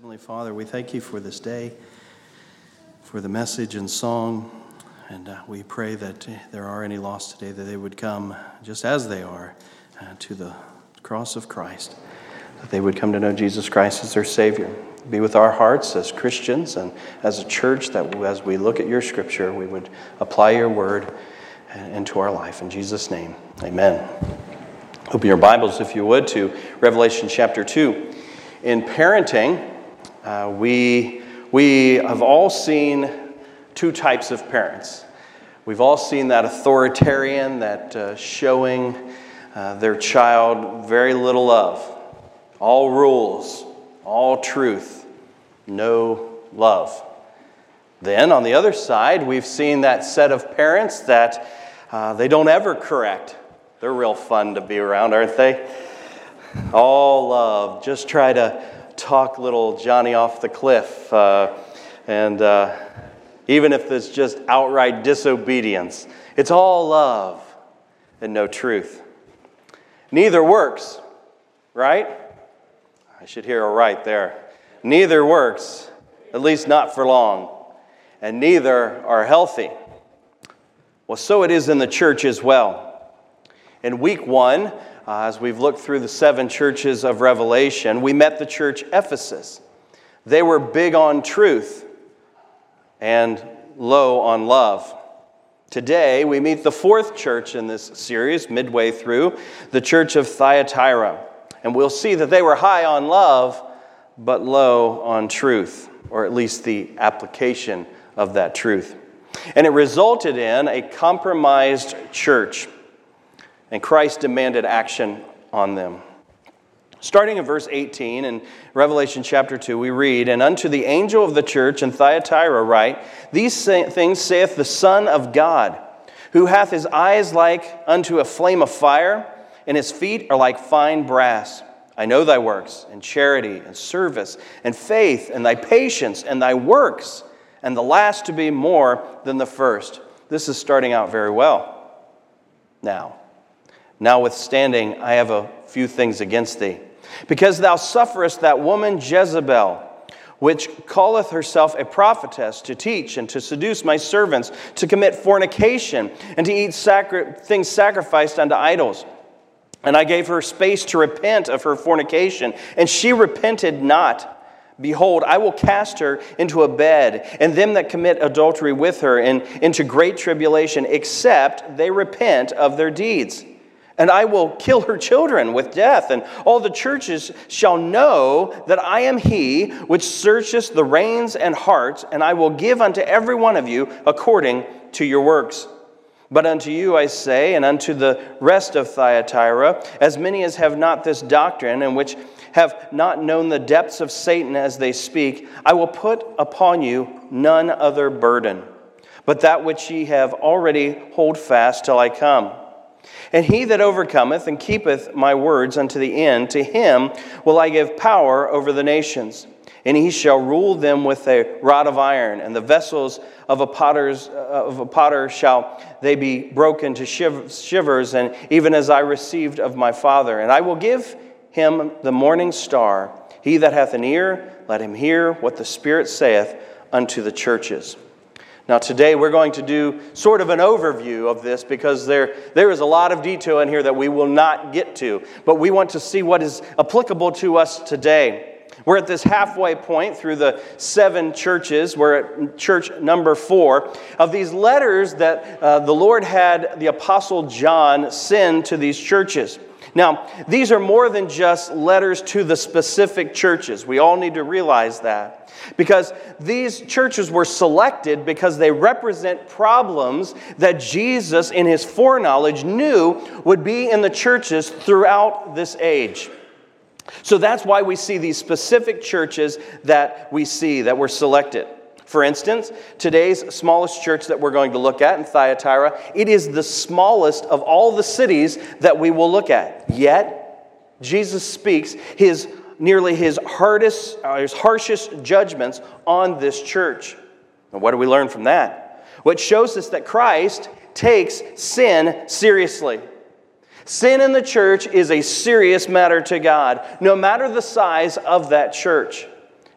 Heavenly Father, we thank you for this day, for the message and song, and uh, we pray that if there are any lost today, that they would come just as they are uh, to the cross of Christ, that they would come to know Jesus Christ as their Savior. Be with our hearts as Christians and as a church that as we look at your scripture, we would apply your word into our life. In Jesus' name, amen. Open your Bibles, if you would, to Revelation chapter 2. In parenting, uh, we, we have all seen two types of parents. We've all seen that authoritarian, that uh, showing uh, their child very little love, all rules, all truth, no love. Then, on the other side, we've seen that set of parents that uh, they don't ever correct. They're real fun to be around, aren't they? All love. Just try to talk little Johnny off the cliff. Uh, and uh, even if it's just outright disobedience, it's all love and no truth. Neither works, right? I should hear a right there. Neither works, at least not for long, and neither are healthy. Well, so it is in the church as well. In week one, uh, as we've looked through the seven churches of Revelation, we met the church Ephesus. They were big on truth and low on love. Today, we meet the fourth church in this series, midway through, the church of Thyatira. And we'll see that they were high on love, but low on truth, or at least the application of that truth. And it resulted in a compromised church, and Christ demanded action on them. Starting in verse 18 in Revelation chapter 2, we read, And unto the angel of the church in Thyatira write, These things saith the Son of God, who hath his eyes like unto a flame of fire and his feet are like fine brass. I know thy works, and charity, and service, and faith, and thy patience, and thy works, and the last to be more than the first. This is starting out very well. Now, notwithstanding, I have a few things against thee. Because thou sufferest that woman Jezebel, which calleth herself a prophetess, to teach and to seduce my servants, to commit fornication, and to eat sacri- things sacrificed unto idols. And I gave her space to repent of her fornication, and she repented not. Behold, I will cast her into a bed, and them that commit adultery with her in, into great tribulation, except they repent of their deeds. And I will kill her children with death, and all the churches shall know that I am he which searcheth the reins and hearts, and I will give unto every one of you according to your works. But unto you I say, and unto the rest of Thyatira, as many as have not this doctrine, and which have not known the depths of Satan as they speak, I will put upon you none other burden, but that which ye have already hold fast till I come. And he that overcometh and keepeth my words unto the end, to him will I give power over the nations and he shall rule them with a rod of iron, and the vessels of a, potter's, uh, of a potter shall they be broken to shivers, and even as I received of my Father. And I will give him the morning star. He that hath an ear, let him hear what the Spirit saith unto the churches. Now, today we're going to do sort of an overview of this because there, there is a lot of detail in here that we will not get to, but we want to see what is applicable to us today. We're at this halfway point through the seven churches. We're at church number four of these letters that uh, the Lord had the Apostle John send to these churches. Now, these are more than just letters to the specific churches. We all need to realize that. Because these churches were selected because they represent problems that Jesus, in his foreknowledge, knew would be in the churches throughout this age. So that's why we see these specific churches that we see that were selected. For instance, today's smallest church that we're going to look at in Thyatira, it is the smallest of all the cities that we will look at. Yet, Jesus speaks his nearly his hardest, uh, his harshest judgments on this church. And what do we learn from that? What shows us that Christ takes sin seriously. Sin in the church is a serious matter to God, no matter the size of that church.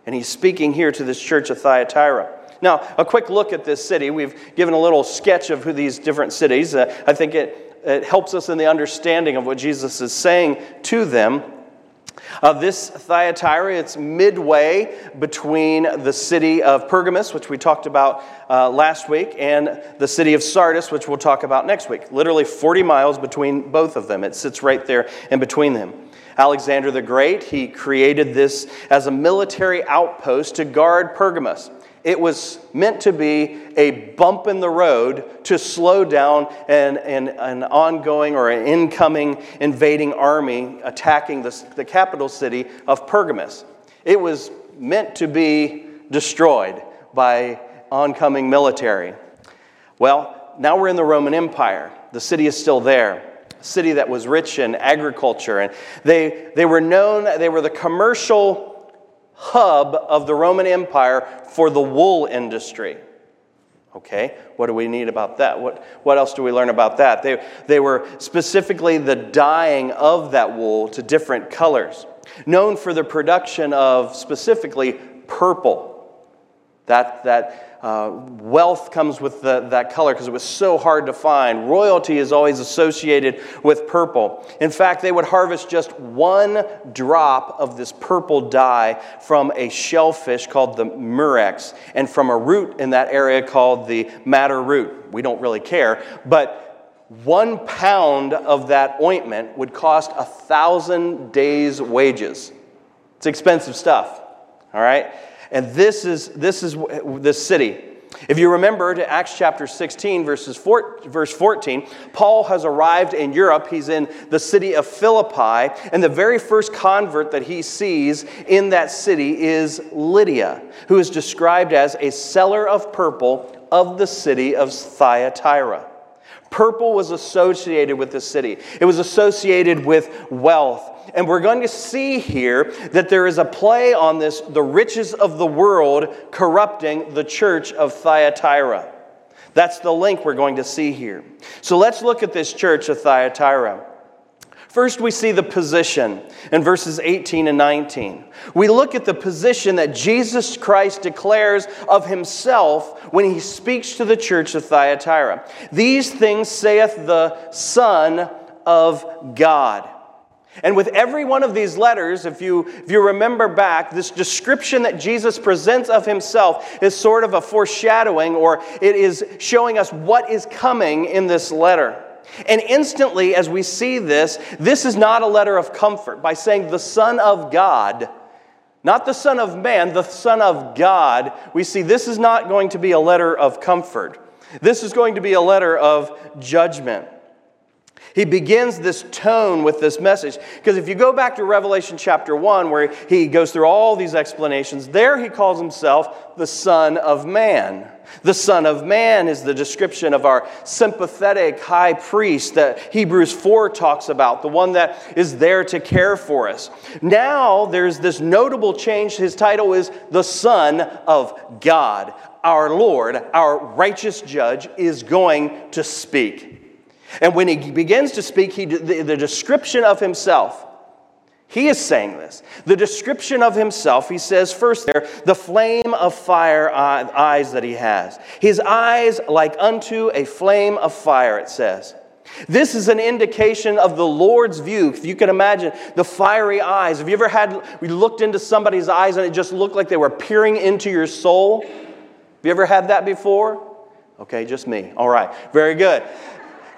And he's speaking here to this church of Thyatira. Now, a quick look at this city. We've given a little sketch of who these different cities. Uh, I think it, it helps us in the understanding of what Jesus is saying to them. Uh, this Thyatira, it's midway between the city of Pergamus, which we talked about uh, last week, and the city of Sardis, which we'll talk about next week. Literally 40 miles between both of them. It sits right there in between them. Alexander the Great, he created this as a military outpost to guard Pergamus. It was meant to be a bump in the road to slow down an, an, an ongoing or an incoming invading army attacking the, the capital city of Pergamus. It was meant to be destroyed by oncoming military. Well, now we're in the Roman Empire. The city is still there city that was rich in agriculture. And they, they were known, they were the commercial hub of the Roman Empire for the wool industry. Okay, what do we need about that? What, what else do we learn about that? They, they were specifically the dyeing of that wool to different colors, known for the production of specifically purple. That, that uh, wealth comes with the, that color because it was so hard to find. Royalty is always associated with purple. In fact, they would harvest just one drop of this purple dye from a shellfish called the murex and from a root in that area called the madder root. We don't really care, but one pound of that ointment would cost a thousand days' wages. It's expensive stuff, all right? And this is, this is this city. If you remember to Acts chapter 16, verses four, verse 14, Paul has arrived in Europe. He's in the city of Philippi, and the very first convert that he sees in that city is Lydia, who is described as a seller of purple of the city of Thyatira. Purple was associated with the city, it was associated with wealth. And we're going to see here that there is a play on this the riches of the world corrupting the church of Thyatira. That's the link we're going to see here. So let's look at this church of Thyatira. First, we see the position in verses 18 and 19. We look at the position that Jesus Christ declares of himself when he speaks to the church of Thyatira. These things saith the Son of God. And with every one of these letters, if you, if you remember back, this description that Jesus presents of himself is sort of a foreshadowing, or it is showing us what is coming in this letter. And instantly, as we see this, this is not a letter of comfort. By saying the Son of God, not the Son of man, the Son of God, we see this is not going to be a letter of comfort. This is going to be a letter of judgment. He begins this tone with this message. Because if you go back to Revelation chapter 1, where he goes through all these explanations, there he calls himself the Son of Man. The Son of Man is the description of our sympathetic high priest that Hebrews 4 talks about, the one that is there to care for us. Now there's this notable change. His title is the Son of God. Our Lord, our righteous judge, is going to speak. And when he begins to speak, he, the, the description of himself, he is saying this. The description of himself, he says first there, the flame of fire eyes that he has. His eyes like unto a flame of fire, it says. This is an indication of the Lord's view. If you can imagine the fiery eyes. Have you ever had, we looked into somebody's eyes and it just looked like they were peering into your soul? Have you ever had that before? Okay, just me. All right, very good.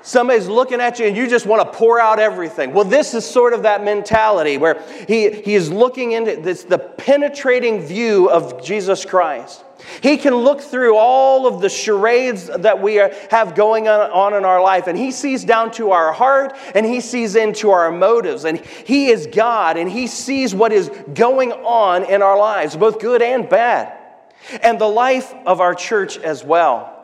Somebody's looking at you and you just want to pour out everything. Well, this is sort of that mentality where he, he is looking into this, the penetrating view of Jesus Christ. He can look through all of the charades that we are, have going on, on in our life, and He sees down to our heart and He sees into our motives. And He is God and He sees what is going on in our lives, both good and bad, and the life of our church as well.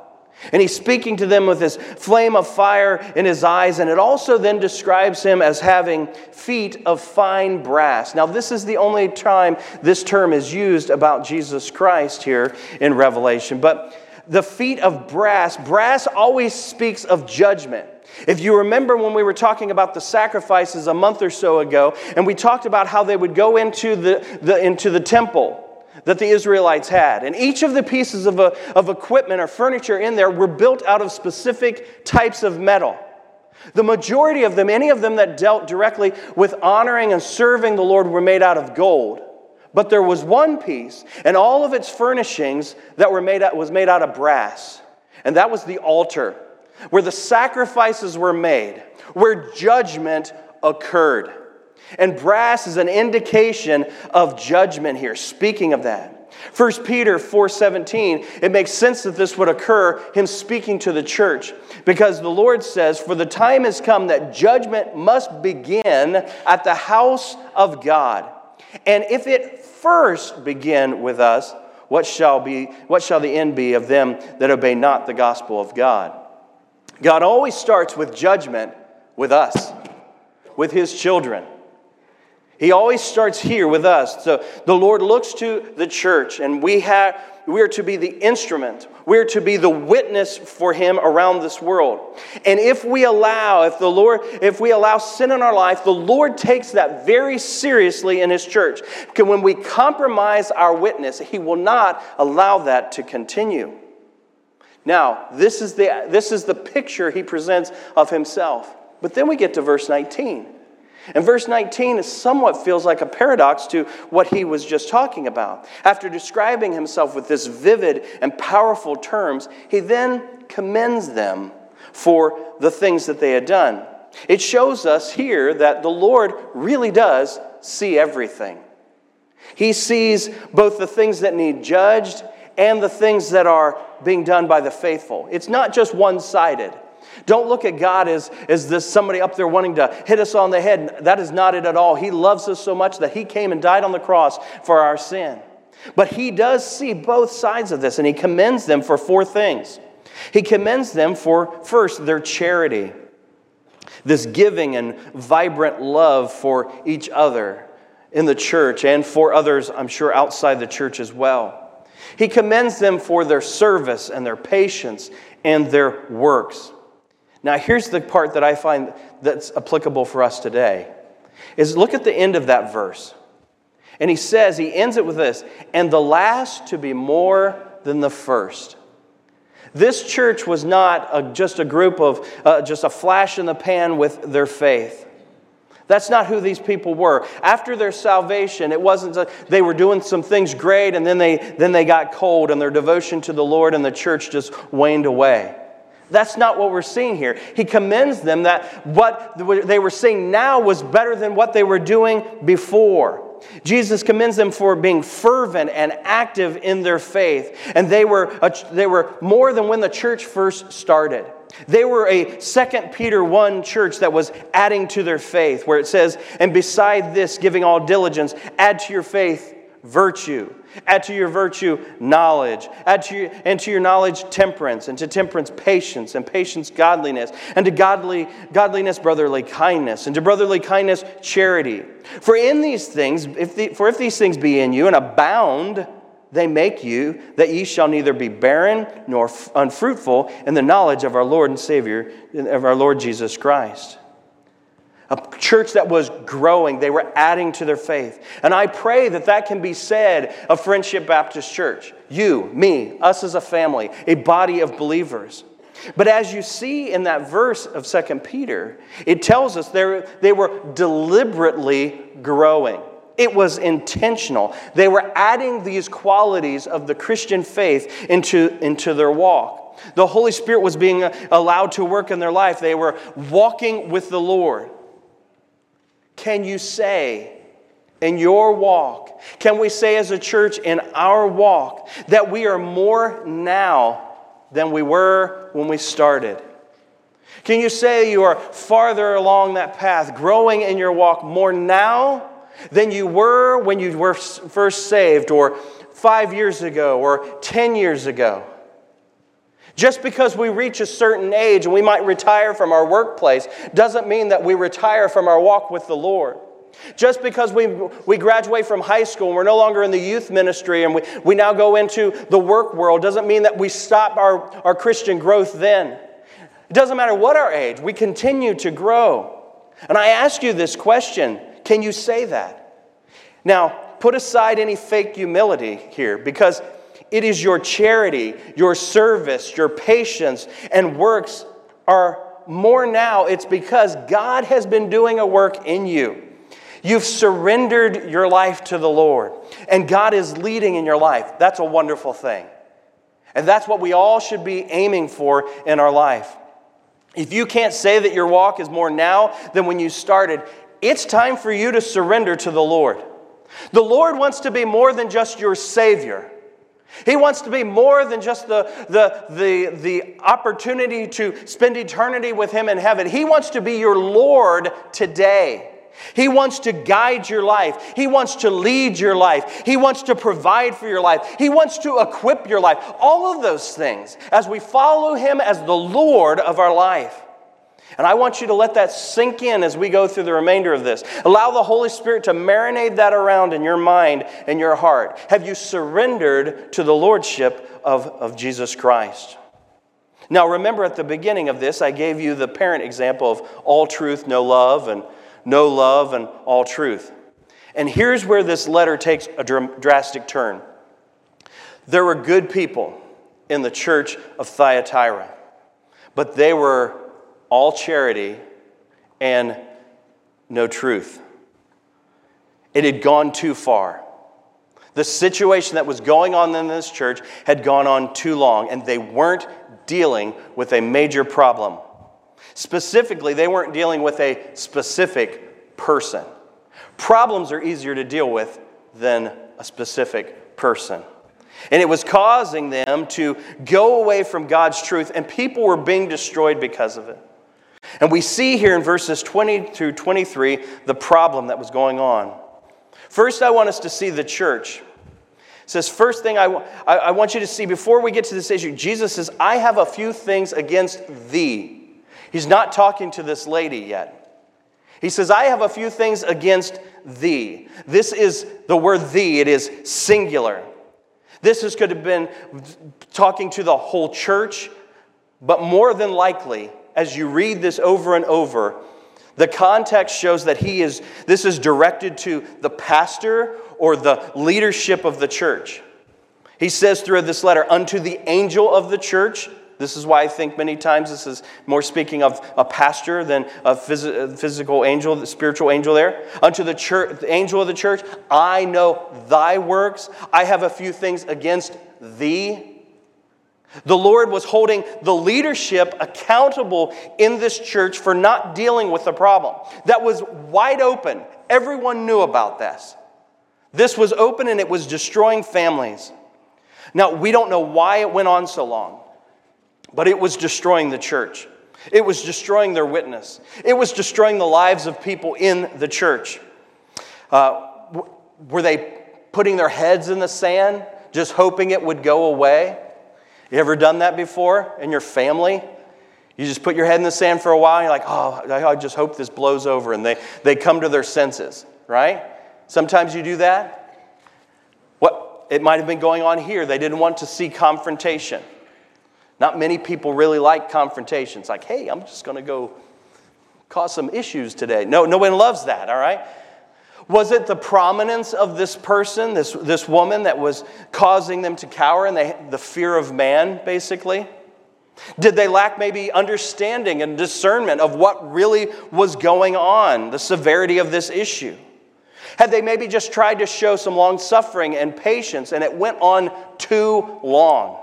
And he's speaking to them with this flame of fire in his eyes, and it also then describes him as having feet of fine brass. Now, this is the only time this term is used about Jesus Christ here in Revelation. But the feet of brass, brass always speaks of judgment. If you remember when we were talking about the sacrifices a month or so ago, and we talked about how they would go into the, the into the temple that the Israelites had. And each of the pieces of, a, of equipment or furniture in there were built out of specific types of metal. The majority of them, any of them that dealt directly with honoring and serving the Lord, were made out of gold. But there was one piece, and all of its furnishings that were made out, was made out of brass. And that was the altar, where the sacrifices were made, where judgment occurred. And brass is an indication of judgment here, speaking of that. 1 Peter 4:17 it makes sense that this would occur him speaking to the church because the Lord says for the time has come that judgment must begin at the house of God. And if it first begin with us what shall be what shall the end be of them that obey not the gospel of God? God always starts with judgment with us with his children he always starts here with us. So the Lord looks to the church, and we have we are to be the instrument. We are to be the witness for him around this world. And if we allow, if the Lord, if we allow sin in our life, the Lord takes that very seriously in his church. Because when we compromise our witness, he will not allow that to continue. Now, this is the, this is the picture he presents of himself. But then we get to verse 19. And verse 19 somewhat feels like a paradox to what he was just talking about. After describing himself with this vivid and powerful terms, he then commends them for the things that they had done. It shows us here that the Lord really does see everything. He sees both the things that need judged and the things that are being done by the faithful. It's not just one sided. Don't look at God as, as this somebody up there wanting to hit us on the head. That is not it at all. He loves us so much that He came and died on the cross for our sin. But He does see both sides of this, and He commends them for four things. He commends them for, first, their charity, this giving and vibrant love for each other in the church and for others, I'm sure, outside the church as well. He commends them for their service and their patience and their works. Now, here's the part that I find that's applicable for us today. Is look at the end of that verse. And he says, he ends it with this, and the last to be more than the first. This church was not a, just a group of, uh, just a flash in the pan with their faith. That's not who these people were. After their salvation, it wasn't they were doing some things great and then they, then they got cold and their devotion to the Lord and the church just waned away. That's not what we're seeing here. He commends them that what they were seeing now was better than what they were doing before. Jesus commends them for being fervent and active in their faith. And they were, a, they were more than when the church first started. They were a Second Peter 1 church that was adding to their faith, where it says, And beside this, giving all diligence, add to your faith virtue Add to your virtue knowledge. Add to your, and to your knowledge temperance, and to temperance patience, and patience godliness, and to godly, godliness brotherly kindness, and to brotherly kindness charity. For in these things, if the, for if these things be in you and abound, they make you that ye shall neither be barren nor unfruitful in the knowledge of our Lord and Savior, of our Lord Jesus Christ a church that was growing. They were adding to their faith. And I pray that that can be said of Friendship Baptist Church. You, me, us as a family, a body of believers. But as you see in that verse of 2 Peter, it tells us they were deliberately growing. It was intentional. They were adding these qualities of the Christian faith into, into their walk. The Holy Spirit was being allowed to work in their life. They were walking with the Lord can you say in your walk, can we say as a church in our walk that we are more now than we were when we started? Can you say you are farther along that path, growing in your walk more now than you were when you were first saved, or five years ago, or 10 years ago? Just because we reach a certain age and we might retire from our workplace doesn't mean that we retire from our walk with the Lord. Just because we, we graduate from high school and we're no longer in the youth ministry and we, we now go into the work world doesn't mean that we stop our, our Christian growth then. It doesn't matter what our age, we continue to grow. And I ask you this question can you say that? Now, put aside any fake humility here because it is your charity, your service, your patience, and works are more now. It's because God has been doing a work in you. You've surrendered your life to the Lord, and God is leading in your life. That's a wonderful thing. And that's what we all should be aiming for in our life. If you can't say that your walk is more now than when you started, it's time for you to surrender to the Lord. The Lord wants to be more than just your Savior. He wants to be more than just the, the, the, the opportunity to spend eternity with Him in heaven. He wants to be your Lord today. He wants to guide your life. He wants to lead your life. He wants to provide for your life. He wants to equip your life. All of those things as we follow Him as the Lord of our life. And I want you to let that sink in as we go through the remainder of this. Allow the Holy Spirit to marinate that around in your mind and your heart. Have you surrendered to the Lordship of, of Jesus Christ? Now, remember at the beginning of this, I gave you the parent example of all truth, no love, and no love, and all truth. And here's where this letter takes a drastic turn. There were good people in the church of Thyatira, but they were all charity and no truth. It had gone too far. The situation that was going on in this church had gone on too long, and they weren't dealing with a major problem. Specifically, they weren't dealing with a specific person. Problems are easier to deal with than a specific person. And it was causing them to go away from God's truth, and people were being destroyed because of it. And we see here in verses 20 through 23 the problem that was going on. First, I want us to see the church. It says, first thing I, want you to see before we get to this issue, Jesus says, I have a few things against thee. He's not talking to this lady yet. He says, I have a few things against thee. This is the word thee, it is singular. This is, could have been talking to the whole church, but more than likely, as you read this over and over, the context shows that he is, this is directed to the pastor or the leadership of the church. He says through this letter, unto the angel of the church. This is why I think many times this is more speaking of a pastor than a physical angel, the spiritual angel there. Unto the church, the angel of the church, I know thy works. I have a few things against thee the Lord was holding the leadership accountable in this church for not dealing with the problem. That was wide open. Everyone knew about this. This was open and it was destroying families. Now, we don't know why it went on so long, but it was destroying the church. It was destroying their witness. It was destroying the lives of people in the church. Uh, were they putting their heads in the sand, just hoping it would go away? You ever done that before in your family? You just put your head in the sand for a while and you're like, oh, I just hope this blows over. And they, they come to their senses, right? Sometimes you do that. What it might have been going on here, they didn't want to see confrontation. Not many people really like confrontation. It's like, hey, I'm just to go cause some issues today. No, no one loves that, all right? Was it the prominence of this person, this, this woman, that was causing them to cower and the fear of man, basically? Did they lack maybe understanding and discernment of what really was going on, the severity of this issue? Had they maybe just tried to show some long suffering and patience and it went on too long?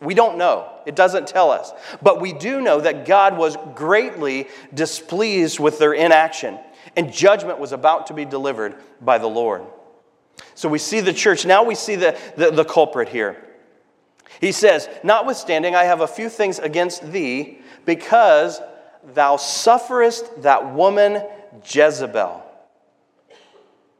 We don't know. It doesn't tell us. But we do know that God was greatly displeased with their inaction and judgment was about to be delivered by the Lord. So we see the church. Now we see the, the, the, culprit here. He says, Notwithstanding, I have a few things against thee, because thou sufferest that woman Jezebel.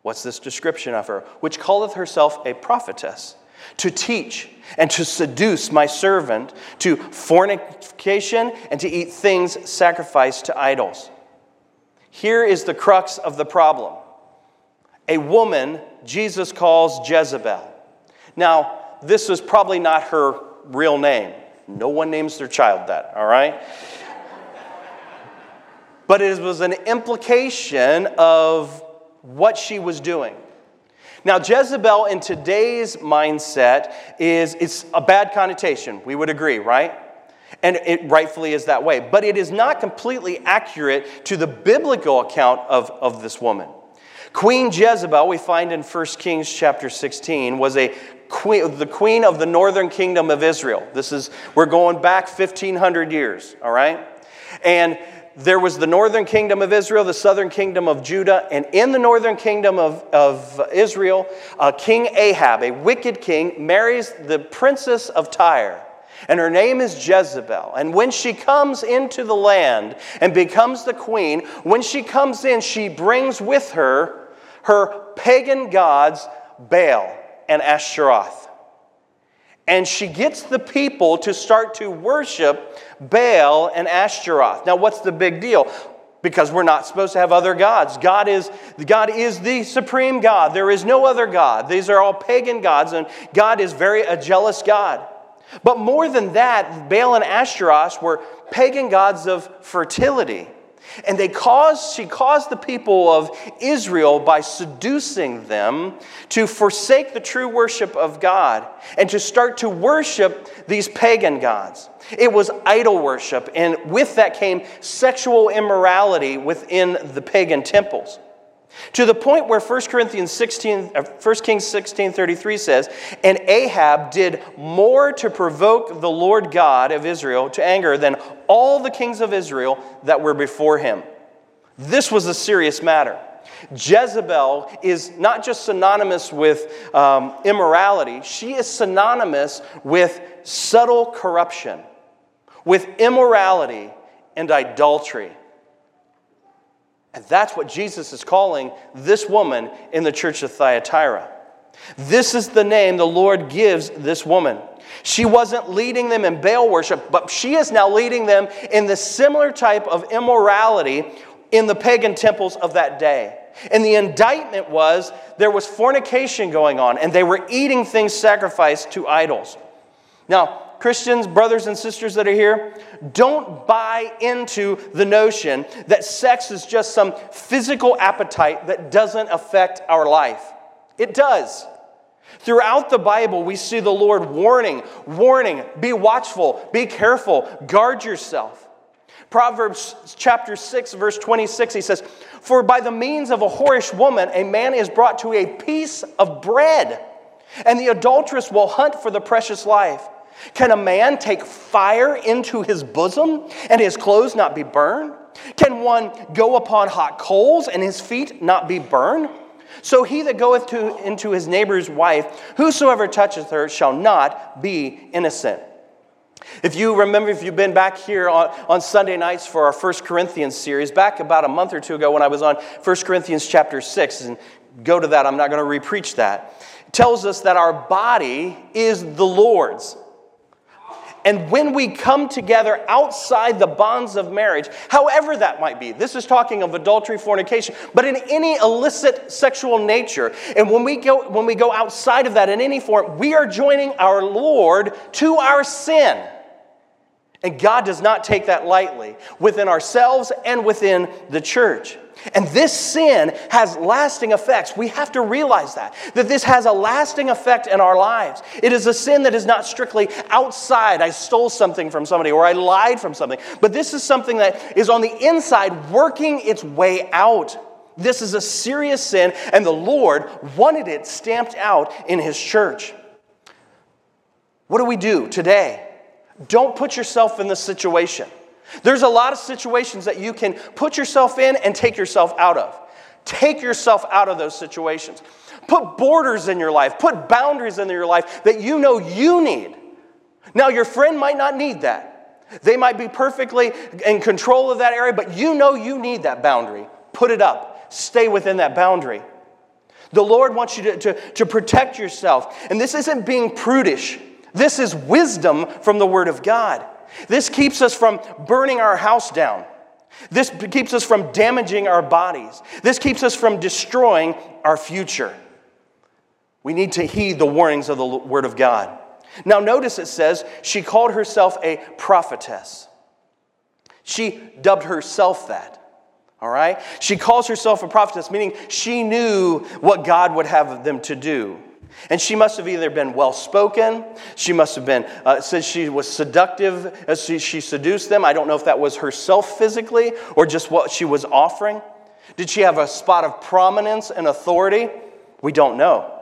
What's this description of her? Which calleth herself a prophetess, to teach and to seduce my servant to fornication and to eat things sacrificed to idols. Here is the crux of the problem a woman Jesus calls Jezebel. Now, this was probably not her real name. No one names their child that, all right? but it was an implication of what she was doing. Now, Jezebel in today's mindset is it's a bad connotation. We would agree, right? And it rightfully is that way. But it is not completely accurate to the biblical account of, of this woman. Queen Jezebel, we find in 1 Kings chapter 16, was a queen, the queen of the northern kingdom of Israel. This is, we're going back 1,500 years, all right? And there was the northern kingdom of Israel, the southern kingdom of Judah, and in the northern kingdom of, of Israel, uh, King Ahab, a wicked king, marries the princess of Tyre. And her name is Jezebel. And when she comes into the land and becomes the queen, when she comes in, she brings with her her pagan gods, Baal and Ashtaroth. And she gets the people to start to worship Baal and Ashtaroth. Now, what's the big deal? Because we're not supposed to have other gods. God is, God is the supreme God. There is no other God. These are all pagan gods, and God is very a jealous God. But more than that, Baal and Ashtaroth were pagan gods of fertility. And they caused, she caused the people of Israel by seducing them to forsake the true worship of God and to start to worship these pagan gods. It was idol worship, and with that came sexual immorality within the pagan temples. To the point where 1 Corinthians 16, 1 uh, Kings 16 33 says, And Ahab did more to provoke the Lord God of Israel to anger than all the kings of Israel that were before him. This was a serious matter. Jezebel is not just synonymous with um, immorality, she is synonymous with subtle corruption, with immorality and idolatry. And that's what Jesus is calling this woman in the church of Thyatira. This is the name the Lord gives this woman. She wasn't leading them in Baal worship, but she is now leading them in the similar type of immorality in the pagan temples of that day. And the indictment was there was fornication going on, and they were eating things sacrificed to idols. Now, Christians, brothers and sisters that are here, don't buy into the notion that sex is just some physical appetite that doesn't affect our life. It does. Throughout the Bible, we see the Lord warning, warning, be watchful, be careful, guard yourself. Proverbs chapter 6, verse 26, he says, For by the means of a whorish woman, a man is brought to a piece of bread, and the adulteress will hunt for the precious life. Can a man take fire into his bosom and his clothes not be burned? Can one go upon hot coals and his feet not be burned? So he that goeth to, into his neighbor's wife, whosoever toucheth her, shall not be innocent. If you remember, if you've been back here on, on Sunday nights for our First Corinthians series, back about a month or two ago when I was on First Corinthians chapter 6, and go to that, I'm not going to repreach that, tells us that our body is the Lord's. And when we come together outside the bonds of marriage, however that might be, this is talking of adultery, fornication, but in any illicit sexual nature, and when we go, when we go outside of that in any form, we are joining our Lord to our sin. And God does not take that lightly within ourselves and within the church. And this sin has lasting effects. We have to realize that, that this has a lasting effect in our lives. It is a sin that is not strictly outside. I stole something from somebody or I lied from something. But this is something that is on the inside working its way out. This is a serious sin, and the Lord wanted it stamped out in His church. What do we do today? Don't put yourself in this situation. There's a lot of situations that you can put yourself in and take yourself out of. Take yourself out of those situations. Put borders in your life, put boundaries in your life that you know you need. Now, your friend might not need that. They might be perfectly in control of that area, but you know you need that boundary. Put it up, stay within that boundary. The Lord wants you to, to, to protect yourself. And this isn't being prudish, this is wisdom from the Word of God. This keeps us from burning our house down. This keeps us from damaging our bodies. This keeps us from destroying our future. We need to heed the warnings of the Word of God. Now, notice it says she called herself a prophetess. She dubbed herself that. All right? She calls herself a prophetess, meaning she knew what God would have them to do. And she must have either been well spoken, she must have been, uh, said she was seductive as she, she seduced them. I don't know if that was herself physically or just what she was offering. Did she have a spot of prominence and authority? We don't know.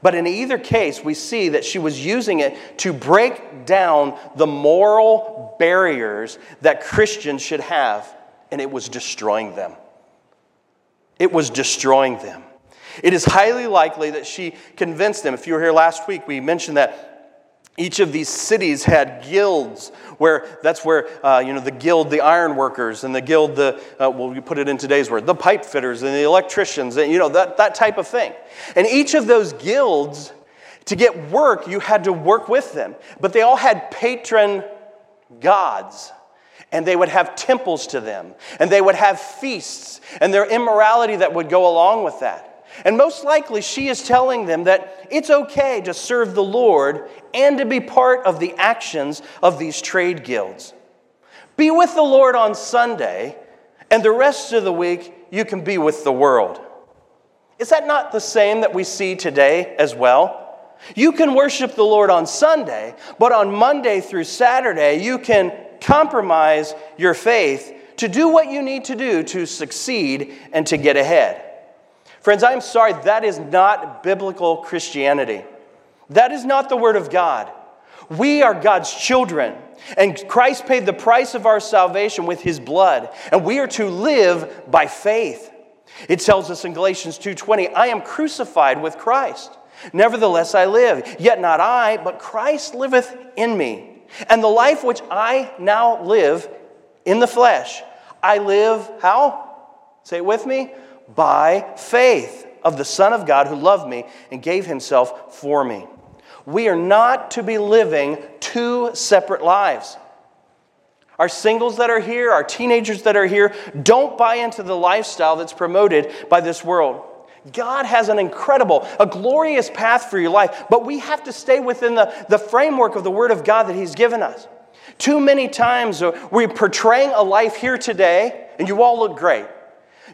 But in either case, we see that she was using it to break down the moral barriers that Christians should have, and it was destroying them. It was destroying them. It is highly likely that she convinced them. If you were here last week, we mentioned that each of these cities had guilds where that's where uh, you know the guild the iron workers and the guild the uh, well you put it in today's word the pipe fitters and the electricians and you know that, that type of thing. And each of those guilds to get work you had to work with them. But they all had patron gods and they would have temples to them and they would have feasts and their immorality that would go along with that and most likely, she is telling them that it's okay to serve the Lord and to be part of the actions of these trade guilds. Be with the Lord on Sunday, and the rest of the week, you can be with the world. Is that not the same that we see today as well? You can worship the Lord on Sunday, but on Monday through Saturday, you can compromise your faith to do what you need to do to succeed and to get ahead. Friends, I'm sorry, that is not biblical Christianity. That is not the Word of God. We are God's children, and Christ paid the price of our salvation with His blood, and we are to live by faith. It tells us in Galatians 2:20, "I am crucified with Christ. Nevertheless I live, yet not I, but Christ liveth in me. And the life which I now live in the flesh, I live how? Say it with me by faith of the Son of God who loved me and gave himself for me. We are not to be living two separate lives. Our singles that are here, our teenagers that are here, don't buy into the lifestyle that's promoted by this world. God has an incredible, a glorious path for your life, but we have to stay within the, the framework of the Word of God that He's given us. Too many times uh, we're portraying a life here today, and you all look great.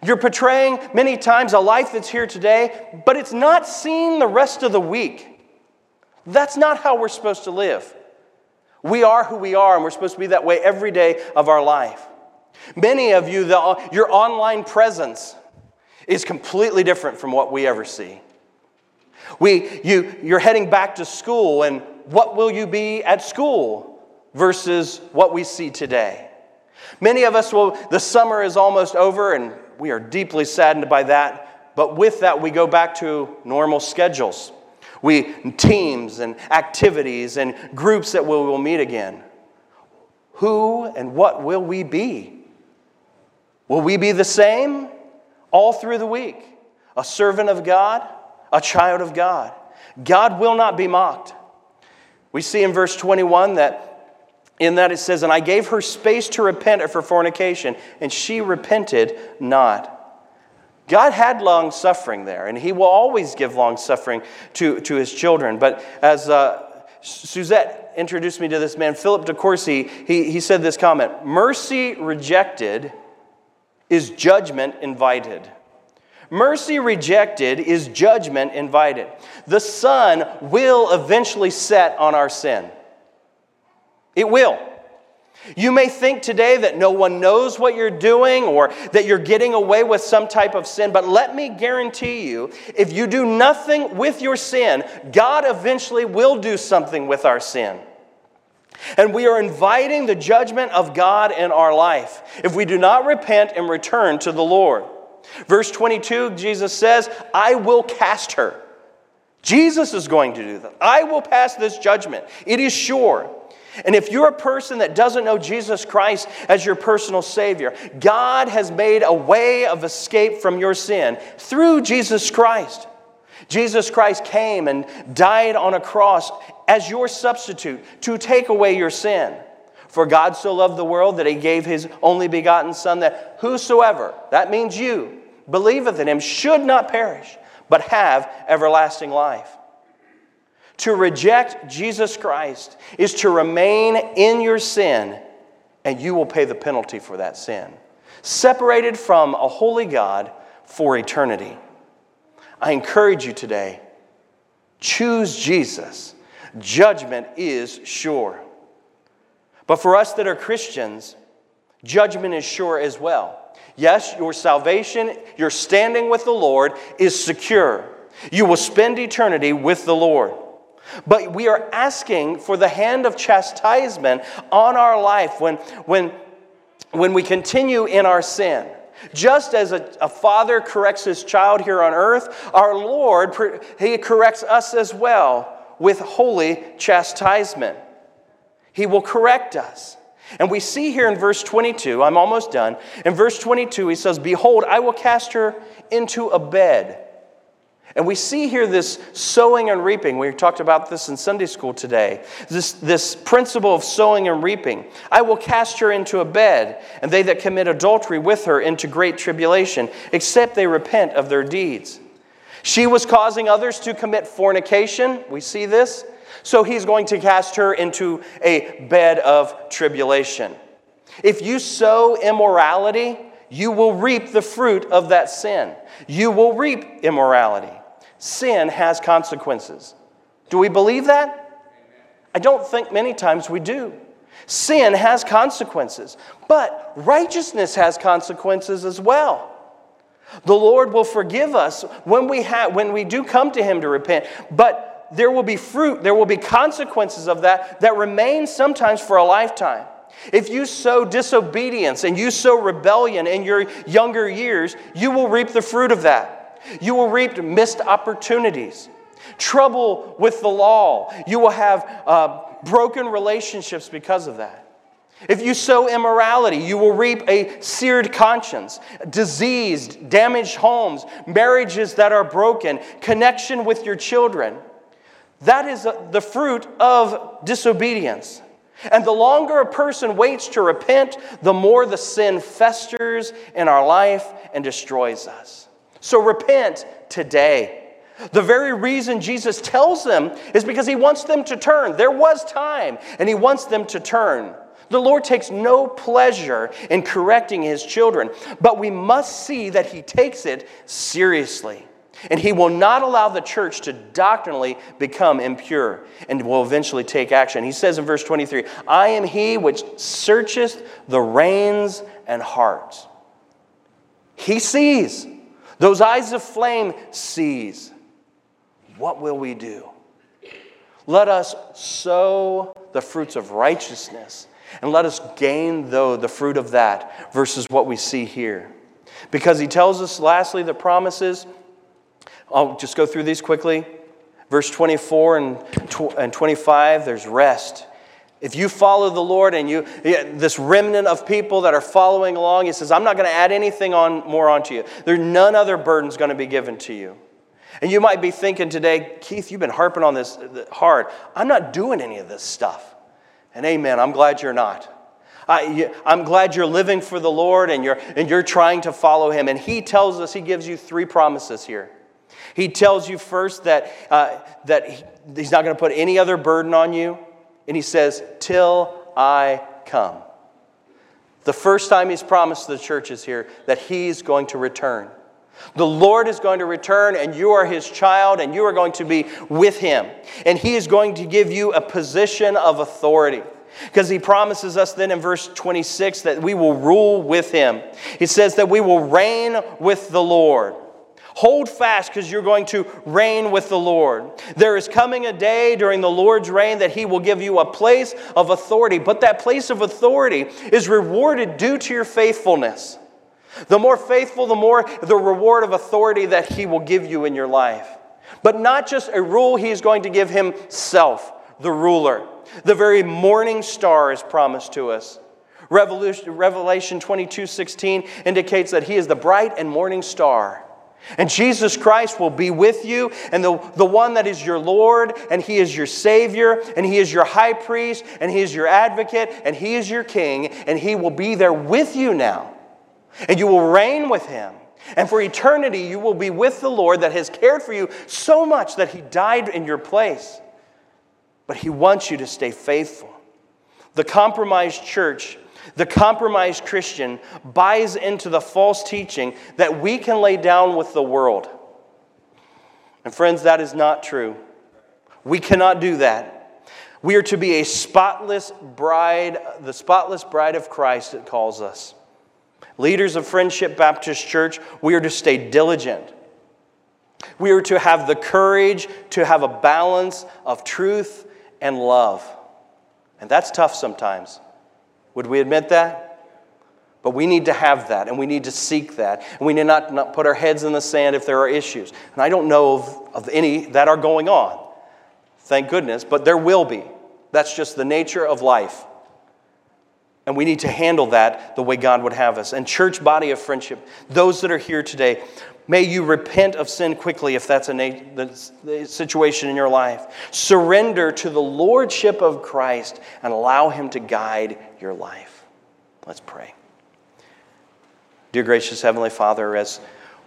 You're portraying many times a life that's here today, but it's not seen the rest of the week. That's not how we're supposed to live. We are who we are, and we're supposed to be that way every day of our life. Many of you, the, your online presence is completely different from what we ever see. We, you, you're heading back to school, and what will you be at school versus what we see today? Many of us will, the summer is almost over, and we are deeply saddened by that. But with that, we go back to normal schedules. We teams and activities and groups that we will meet again. Who and what will we be? Will we be the same all through the week? A servant of God, a child of God. God will not be mocked. We see in verse 21 that in that it says, And I gave her space to repent of her fornication, and she repented not. God had long suffering there, and He will always give long suffering to, to His children. But as uh, Suzette introduced me to this man, Philip de Courcy, he, he said this comment Mercy rejected is judgment invited. Mercy rejected is judgment invited. The sun will eventually set on our sin. It will. You may think today that no one knows what you're doing or that you're getting away with some type of sin, but let me guarantee you if you do nothing with your sin, God eventually will do something with our sin. And we are inviting the judgment of God in our life if we do not repent and return to the Lord. Verse 22, Jesus says, I will cast her. Jesus is going to do that. I will pass this judgment. It is sure. And if you're a person that doesn't know Jesus Christ as your personal Savior, God has made a way of escape from your sin through Jesus Christ. Jesus Christ came and died on a cross as your substitute to take away your sin. For God so loved the world that he gave his only begotten Son, that whosoever, that means you, believeth in him, should not perish, but have everlasting life. To reject Jesus Christ is to remain in your sin, and you will pay the penalty for that sin. separated from a holy God for eternity. I encourage you today choose Jesus. Judgment is sure. But for us that are Christians, judgment is sure as well. Yes, your salvation, your standing with the Lord is secure. You will spend eternity with the Lord. But we are asking for the hand of chastisement on our life when, when, when we continue in our sin. Just as a, a, father corrects his child here on earth, our Lord, he corrects us as well with holy chastisement. He will correct us. And we see here in verse 22, I'm almost done. In verse 22, he says, Behold, I will cast her into a bed and we see here this sowing and reaping. We talked about this in Sunday school today. This, this principle of sowing and reaping. I will cast her into a bed, and they that commit adultery with her into great tribulation, except they repent of their deeds. She was causing others to commit fornication. We see this. So he's going to cast her into a bed of tribulation. If you sow immorality, you will reap the fruit of that sin. You will reap immorality. Sin has consequences. Do we believe that? I don't think many times we do. Sin has consequences, but righteousness has consequences as well. The Lord will forgive us when we, have, when we do come to Him to repent, but there will be fruit, there will be consequences of that that remain sometimes for a lifetime. If you sow disobedience and you sow rebellion in your younger years, you will reap the fruit of that. You will reap missed opportunities, trouble with the law. You will have uh, broken relationships because of that. If you sow immorality, you will reap a seared conscience, diseased, damaged homes, marriages that are broken, connection with your children. That is the fruit of disobedience. And the longer a person waits to repent, the more the sin festers in our life and destroys us. So repent today. The very reason Jesus tells them is because he wants them to turn. There was time, and he wants them to turn. The Lord takes no pleasure in correcting his children, but we must see that he takes it seriously. And he will not allow the church to doctrinally become impure and will eventually take action. He says in verse 23 I am he which searcheth the reins and hearts. He sees. Those eyes of flame sees. What will we do? Let us sow the fruits of righteousness and let us gain, though, the fruit of that versus what we see here. Because he tells us, lastly, the promises I'll just go through these quickly. Verse 24 and 25, there's rest. If you follow the Lord and you, this remnant of people that are following along, he says, I'm not going to add anything on, more onto you. There's none other burden's going to be given to you. And you might be thinking today, Keith, you've been harping on this hard. I'm not doing any of this stuff. And amen, I'm glad you're not. I, am glad you're living for the Lord and you're, and you're trying to follow Him. And He tells us, He gives you three promises here. He tells you first that, uh, that he, he's not going to put any other burden on you. And he says, Till I come. The first time he's promised the churches here that he's going to return. The Lord is going to return, and you are his child, and you are going to be with him. And he is going to give you a position of authority. Because he promises us then in verse 26 that we will rule with him. He says that we will reign with the Lord. Hold fast because you're going to reign with the Lord. There is coming a day during the Lord's reign that He will give you a place of authority, but that place of authority is rewarded due to your faithfulness. The more faithful, the more the reward of authority that He will give you in your life. But not just a rule, He is going to give Himself, the ruler. The very morning star is promised to us. Revelation 22 16 indicates that He is the bright and morning star. And Jesus Christ will be with you, and the, the one that is your Lord, and He is your Savior, and He is your high priest, and He is your advocate, and He is your King, and He will be there with you now. And you will reign with Him. And for eternity, you will be with the Lord that has cared for you so much that He died in your place. But He wants you to stay faithful. The compromised church The compromised Christian buys into the false teaching that we can lay down with the world. And friends, that is not true. We cannot do that. We are to be a spotless bride, the spotless bride of Christ, it calls us. Leaders of Friendship Baptist Church, we are to stay diligent. We are to have the courage to have a balance of truth and love. And that's tough sometimes. Would we admit that? But we need to have that and we need to seek that. And we need not, not put our heads in the sand if there are issues. And I don't know of, of any that are going on. Thank goodness, but there will be. That's just the nature of life. And we need to handle that the way God would have us. And, church body of friendship, those that are here today, may you repent of sin quickly if that's a situation in your life. Surrender to the lordship of Christ and allow Him to guide your life. Let's pray. Dear gracious Heavenly Father, as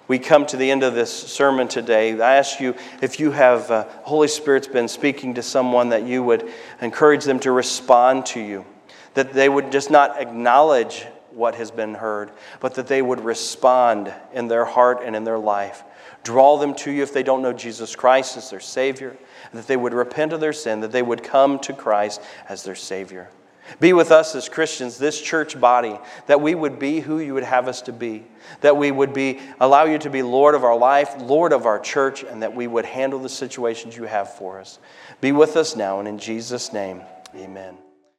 we come to the end of this sermon today, I ask you if you have, uh, Holy Spirit's been speaking to someone, that you would encourage them to respond to you, that they would just not acknowledge what has been heard, but that they would respond in their heart and in their life. Draw them to you if they don't know Jesus Christ as their Savior, that they would repent of their sin, that they would come to Christ as their Savior. Be with us as Christians, this church body, that we would be who you would have us to be, that we would be allow you to be Lord of our life, Lord of our church, and that we would handle the situations you have for us. Be with us now, and in Jesus' name, amen.